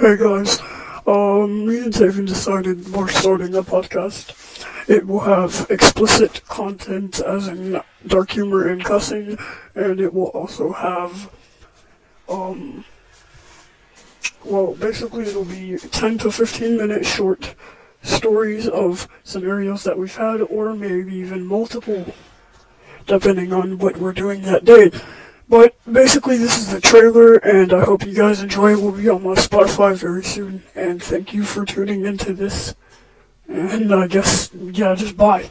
Hey guys, um, me and Taven decided we're starting a podcast. It will have explicit content, as in dark humor and cussing, and it will also have, um, well, basically it'll be 10 to 15 minute short stories of scenarios that we've had, or maybe even multiple, depending on what we're doing that day. But basically, this is the trailer, and I hope you guys enjoy it. We'll be on my Spotify very soon, and thank you for tuning into this. And uh, I guess, yeah, just bye.